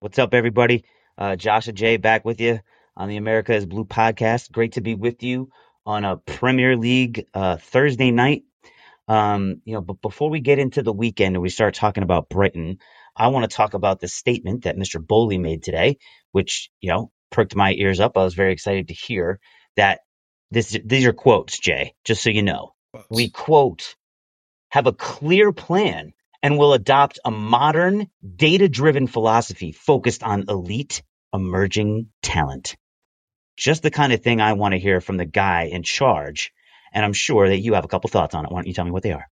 What's up, everybody? Uh, Josh and Jay back with you on the America is Blue podcast. Great to be with you on a Premier League uh, Thursday night. Um, you know, but before we get into the weekend and we start talking about Brighton, I want to talk about the statement that Mr. Boehly made today, which you know perked my ears up. I was very excited to hear that. This these are quotes, Jay. Just so you know, Quotes. we quote have a clear plan and will adopt a modern, data driven philosophy focused on elite, emerging talent. Just the kind of thing I want to hear from the guy in charge. And I'm sure that you have a couple thoughts on it. Why don't you tell me what they are?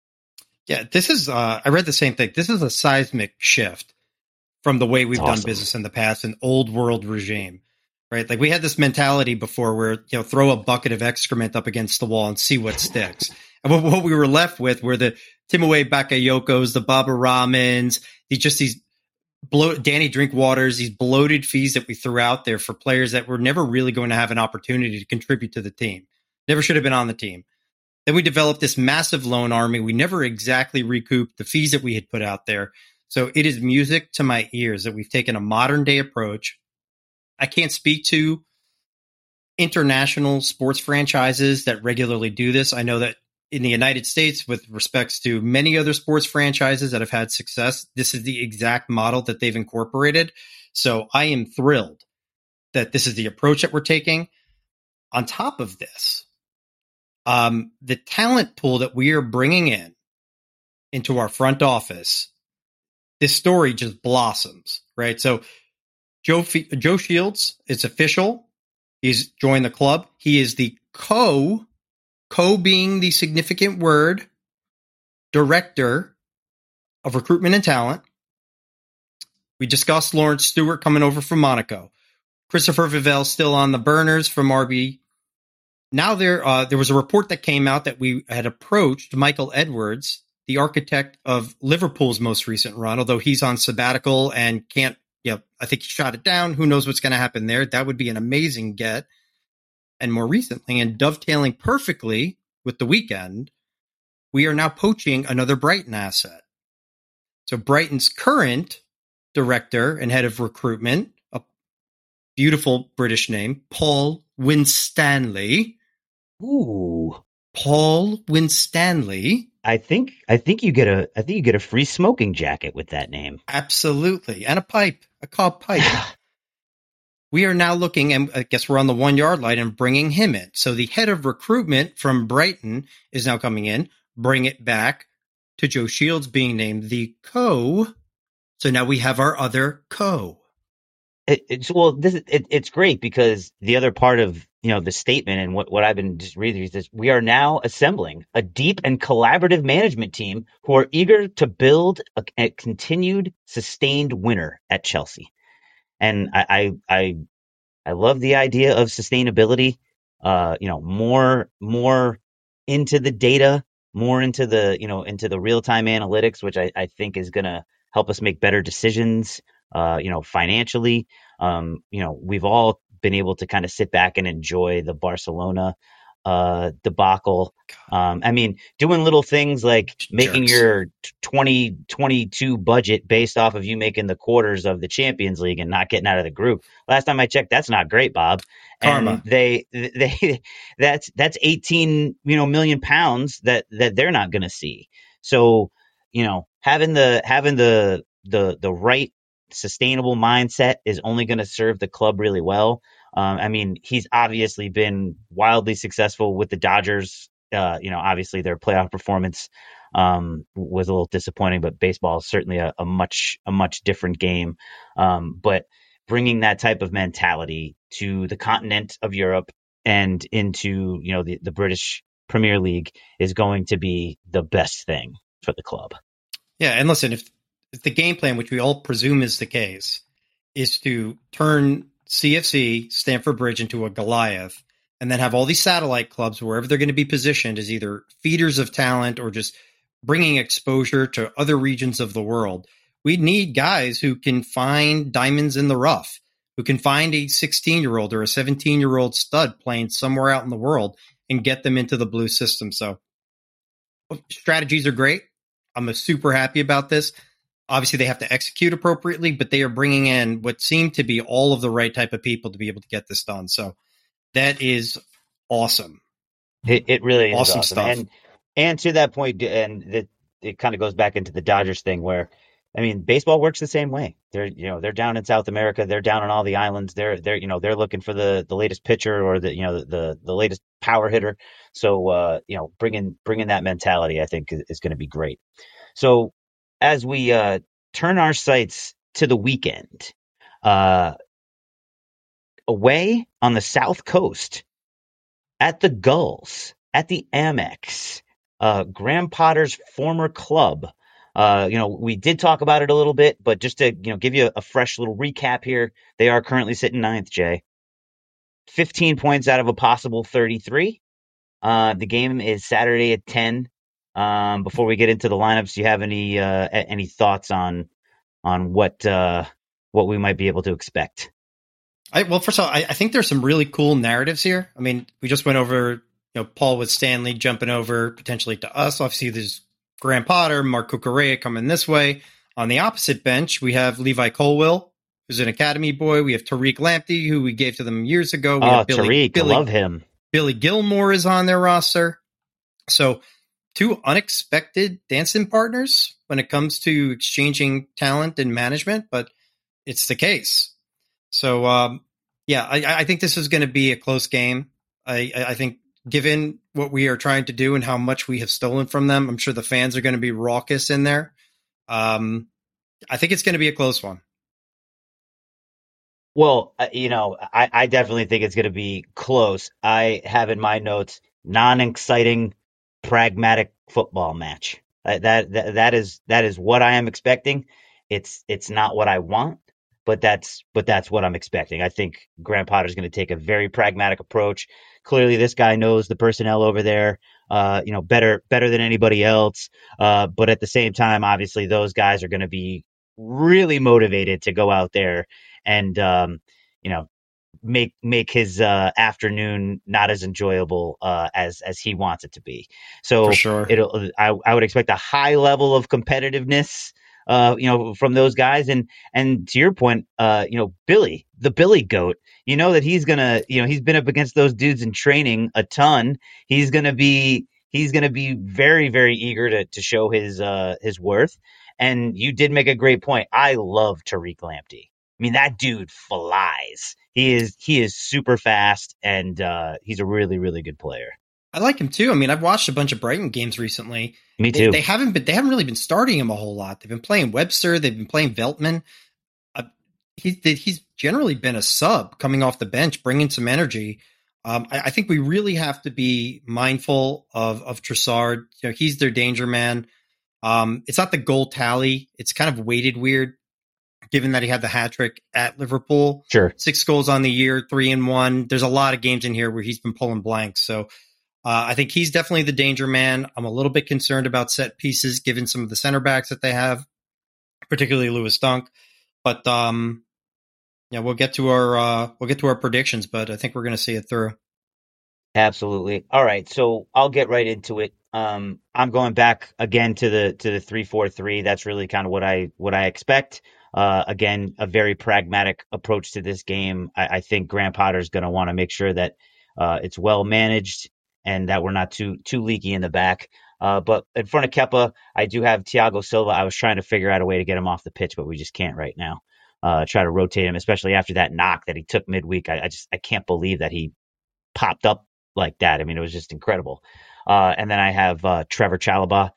Yeah, this is. Uh, I read the same thing. This is a seismic shift from the way we've It's done business in the past, an old world regime, right? Like we had this mentality before, where you know, throw a bucket of excrement up against the wall and see what sticks. And what, we were left with were the Timothy Bakayokos, the Baba Rahmans, these just these blow Danny Drinkwaters, these bloated fees that we threw out there for players that were never really going to have an opportunity to contribute to the team. Never should have been on the team. Then we developed this massive loan army. We never exactly recouped the fees that we had put out there. So it is music to my ears that we've taken a modern day approach. I can't speak to international sports franchises that regularly do this. I know that in the United States, with respects to many other sports franchises that have had success, this is the exact model that they've incorporated. So I am thrilled that this is the approach that we're taking. On top of this, um, the talent pool that we are bringing in into our front office, this story just blossoms, right? So Joe Joe Shields, it's official. He's joined the club. He is the co co being the significant word director of recruitment and talent. We discussed Laurence Stewart coming over from Monaco. Christopher Vivell still on the burners from RB. Now there, uh, there was a report that came out that we had approached Michael Edwards, the architect of Liverpool's most recent run, although he's on sabbatical and can't. Yeah, I think he shot it down. Who knows what's going to happen there? That would be an amazing get. And more recently, and dovetailing perfectly with the weekend, we are now poaching another Brighton asset. So Brighton's current director and head of recruitment, a beautiful British name, Paul Winstanley. Ooh, Paul Winstanley. I think I think you get a I think you get a free smoking jacket with that name. Absolutely. And a pipe, a cob pipe. we are now looking, and I guess we're on the one yard line and bringing him in. So the head of recruitment from Brighton is now coming in. Bring it back to Joe Shields being named the co. So now we have our other co. It, it's well, this it, it's great because the other part of you know the statement and what, what I've been just reading is this: we are now assembling a deep and collaborative management team who are eager to build a, a continued, sustained winner at Chelsea. And I, I I I love the idea of sustainability. Uh, you know, more more into the data, more into the you know into the real time analytics, which I, I think is going to help us make better decisions. Uh, you know, financially, um, you know, we've all been able to kind of sit back and enjoy the Barcelona uh debacle. Um i mean doing little things like making your 2022 budget based off of you making the quarters of the champions league and not getting out of the group. Last time i checked that's not great bob. Karma. and they they that's that's 18 you know million pounds that that they're not going to see. So you know having the having the the the right sustainable mindset is only going to serve the club really well um, i mean he's obviously been wildly successful with the dodgers uh, you know obviously their playoff performance um, was a little disappointing but baseball is certainly a, a much a much different game um, but bringing that type of mentality to the continent of Europe and into you know the, the British Premier League is going to be the best thing for the club. Yeah, and listen, if, if the game plan, which we all presume is the case, is to turn CFC Stamford Bridge into a Goliath, and then have all these satellite clubs wherever they're going to be positioned as either feeders of talent or just bringing exposure to other regions of the world. We need guys who can find diamonds in the rough, who can find a 16 year old or a 17 year old stud playing somewhere out in the world and get them into the blue system. So strategies are great. I'm super happy about this. Obviously, they have to execute appropriately, but they are bringing in what seem to be all of the right type of people to be able to get this done. So that is awesome. It, it really is Awesome stuff. And and to that point, and that it kind of goes back into the Dodgers thing where, I mean, baseball works the same way. They're you know they're down in South America, they're down on all the islands. They're they're you know they're looking for the the latest pitcher or the you know the the latest power hitter. So uh, you know bringing bringing that mentality, I think, is, is going to be great. So as we uh, turn our sights to the weekend, uh, away on the South Coast at the Gulls, at the Amex, uh, Graham Potter's former club. Uh, you know, we did talk about it a little bit, but just to you know give you a fresh little recap here, they are currently sitting ninth. Jay, fifteen points out of a possible thirty-three. Uh, the game is Saturday at ten. Um, before we get into the lineups, do you have any uh, any thoughts on on what uh, what we might be able to expect? I, well, first of all, I, I think there's some really cool narratives here. I mean, we just went over, you know, Paul Winstanley jumping over potentially to us. Obviously, there's Graham Potter, Marc Cucurella coming this way. On the opposite bench, we have Levi Colwill, who's an academy boy. We have Tariq Lamptey, who we gave to them years ago. We Oh, Billy, Tariq, Billy, love him. Billy Gilmour is on their roster. So, two unexpected dancing partners when it comes to exchanging talent and management, but it's the case. So, um, yeah, I, I think this is going to be a close game. I, I think, given what we are trying to do and how much we have stolen from them, I'm sure the fans are going to be raucous in there. Um, I think it's going to be a close one. Well, uh, you know, I, I definitely think it's going to be close. I have in my notes non-exciting, pragmatic football match. Uh, that, that that is that is what I am expecting. It's it's not what I want, but that's but that's what I'm expecting. I think Graham Potter's going to take a very pragmatic approach. Clearly, this guy knows the personnel over there. Uh, you know, better better than anybody else. Uh, but at the same time, obviously, those guys are going to be really motivated to go out there and um, you know make make his uh, afternoon not as enjoyable uh, as as he wants it to be. So For sure. it'll I, I would expect a high level of competitiveness. Uh, you know, from those guys, and and to your point, uh, you know, Billy, the Billy Goat, you know that he's gonna, you know, he's been up against those dudes in training a ton. He's gonna be, he's gonna be very, very eager to to show his uh his worth. And you did make a great point. I love Tariq Lamptey. I mean, that dude flies. He is he is super fast, and uh, he's a really, really good player. I like him too. I mean, I've watched a bunch of Brighton games recently. Me They, too. they haven't been they haven't really been starting him a whole lot. They've been playing Webster. They've been playing Veltman. Uh, he, he's generally been a sub coming off the bench, bringing some energy. Um, I, I think we really have to be mindful of of Trossard. You know, he's their danger man. Um, it's not the goal tally. It's kind of weighted weird, given that he had the hat trick at Liverpool sure. six goals on the year, three and one. There's a lot of games in here where he's been pulling blanks. So uh, I think he's definitely the danger man. I'm a little bit concerned about set pieces given some of the center backs that they have, particularly Lewis Dunk. But um, yeah, we'll get to our uh, we'll get to our predictions, but I think we're going to see it through. Absolutely. All right, so I'll get right into it. Um, I'm going back again to the to the three four three. That's really kind of what I what I expect. Uh, again, a very pragmatic approach to this game. I, I think Graham Potter's going to want to make sure that uh, it's well managed and that we're not too too leaky in the back. Uh, but in front of Kepa, I do have Thiago Silva. I was trying to figure out a way to get him off the pitch, but we just can't right now. Uh, try to rotate him, especially after that knock that he took midweek. I, I just I can't believe that he popped up like that. I mean, it was just incredible. Uh, and then I have uh, Trevoh Chalobah,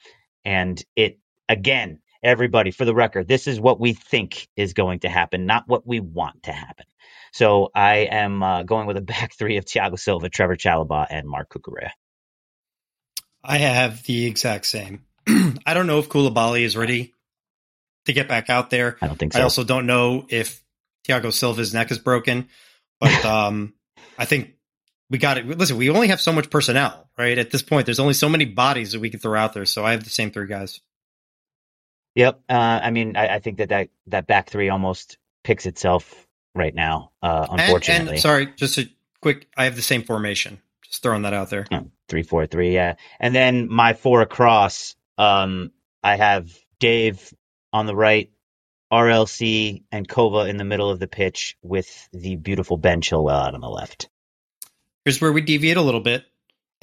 and it again, everybody for the record, this is what we think is going to happen, not what we want to happen. So I am uh, going with a back three of Thiago Silva, Trevoh Chalobah, and Marc Cucurella. I have the exact same. I don't know if Koulibaly is ready to get back out there. I don't think so. I also don't know if Thiago Silva's neck is broken, but um, I think we got it. Listen, we only have so much personnel, right? At this point, there's only so many bodies that we can throw out there. So I have the same three guys. Yep. Uh, I mean, I, I think that, that that back three almost picks itself right now. Uh, And- unfortunately, and, sorry, just a quick. I have the same formation. Just throwing that out there. Oh, three four three, yeah. And then my four across, um, I have Dave on the right, RLC and Kova in the middle of the pitch with the beautiful Ben Chilwell out on the left. Here's where we deviate a little bit.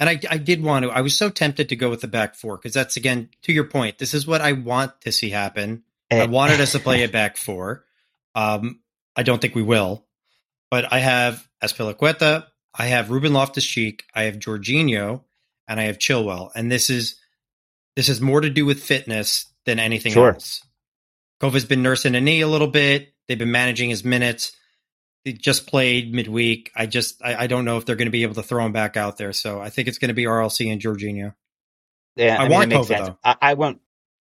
And I, I did want to, I was so tempted to go with the back four because that's, again, to your point, this is what I want to see happen. I Eh. wanted us to play a back four. Um, I don't think we will, but I have Azpilicueta, I have Ruben Loftus Cheek, I have Jorginho, and I have Chilwell. And this is, this has more to do with fitness than anything Sure. else. Kova's been nursing a knee a little bit. They've been managing his minutes. They just played midweek. I just I, I don't know if they're going to be able to throw him back out there. So I think it's going to be RLC and Jorginho. Yeah, I I, mean, want it makes Kova, sense. though. I, I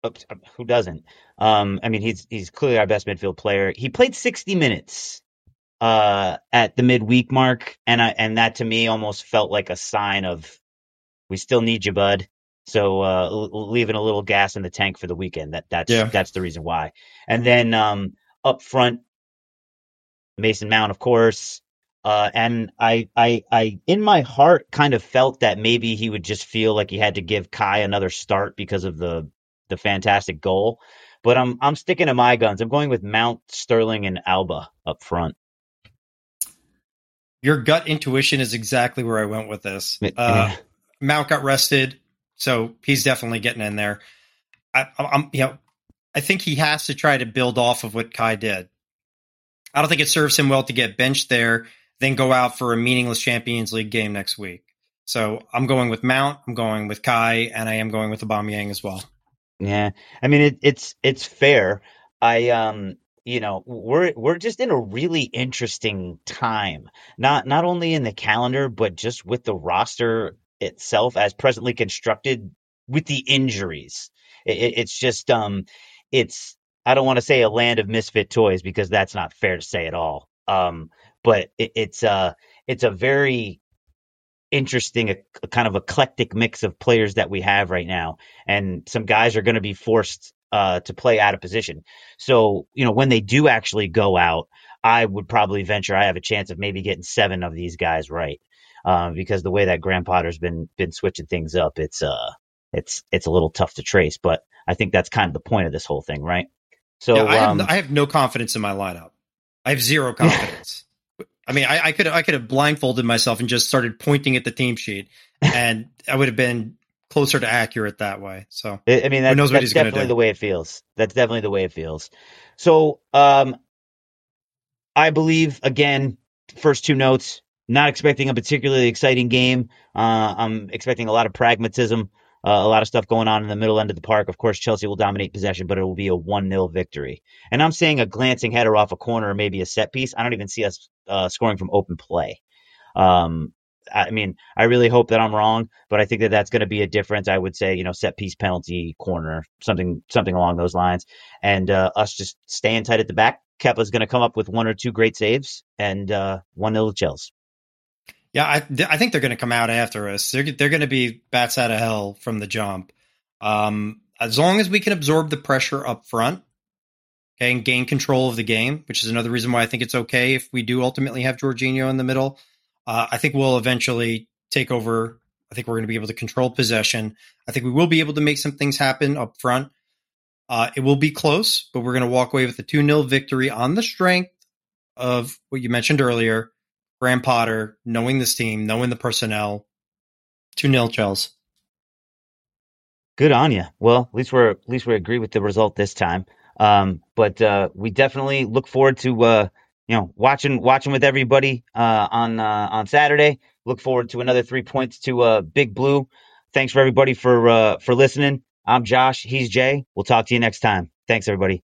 oops, um, Who doesn't? Um, I mean, he's he's clearly our best midfield player. He played 60 minutes uh, at the midweek mark, and I and that to me almost felt like a sign of we still need you, bud. So uh, leaving a little gas in the tank for the weekend. That that's Yeah. that's the reason why. And then um, up front, Mason Mount, of course. Uh, and I, I, I, in my heart, kind of felt that maybe he would just feel like he had to give Kai another start because of the, the fantastic goal. But I'm, I'm sticking to my guns. I'm going with Mount, Sterling, and Auba up front. Your gut intuition is exactly where I went with this. Uh, Mount got rested, so he's definitely getting in there. I, I'm, you know, I think he has to try to build off of what Kai did. I don't think it serves him well to get benched there, then go out for a meaningless Champions League game next week. So I'm going with Mount, I'm going with Kai, and I am going with Aubameyang as well. Yeah, I mean it, it's it's fair. I um you know we're we're just in a really interesting time. Not not only in the calendar but just with the roster itself as presently constructed with the injuries. It, it- it's just um it's I don't want to say a land of misfit toys because that's not fair to say at all. Um but it, it's uh it's a very interesting a, a kind of eclectic mix of players that we have right now and some guys are going to be forced uh, to play out of position. So, you know, when they do actually go out, I would probably venture I have a chance of maybe getting seven of these guys right. Uh, because the way that Graham Potter's been been switching things up, it's uh it's it's a little tough to trace. But I think that's kind of the point of this whole thing, right? So Yeah, I, have, um, no- I have no confidence in my lineup. I have zero confidence. I mean, I, I could I could have blindfolded myself and just started pointing at the team sheet, and I would have been closer to accurate that way. So I mean, that's, knows what he's definitely do. the way it feels. That's definitely the way it feels. So, um, I believe again, first two notes. Not expecting a particularly exciting game. Uh, I'm expecting a lot of pragmatism, uh, a lot of stuff going on in the middle end of the park. Of course, Chelsea will dominate possession, but it will be a one 0 victory. And I'm saying a glancing header off a corner or maybe a set piece. I don't even see us uh, scoring from open play. Um, I mean, I really hope that I'm wrong, but I think that that's going to be a difference. I would say, you know, set piece, penalty, corner, something, something along those lines, and uh, us just staying tight at the back. Kepa's going to come up with one or two great saves, and uh, one nil to Chelsea. Yeah, I I think they're going to come out after us. They're they're going to be bats out of hell from the jump. Um, as long as we can absorb the pressure up front, okay, and gain control of the game, which is another reason why I think it's okay if we do ultimately have Jorginho in the middle. Uh, I think we'll eventually take over. I think we're going to be able to control possession. I think we will be able to make some things happen up front. Uh, it will be close, but we're going to walk away with a 2 0 victory on the strength of what you mentioned earlier Graham Potter, knowing this team, knowing the personnel. 2 0 Chels. Good on you. Well, at least we're at least we agree with the result this time. Um, but uh, we definitely look forward to uh, you know watching watching with everybody uh, on uh, on Saturday. Look forward to another three points to uh, Big Blue. Thanks for everybody for uh, for listening. I'm Josh. He's Jay. We'll talk to you next time. Thanks, everybody.